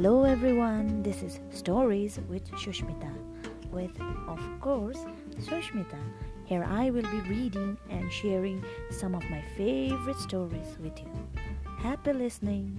Hello everyone, this is Stories with Shushmita. With, of course, Shushmita. Here I will be reading and sharing some of my favorite stories with you. Happy listening!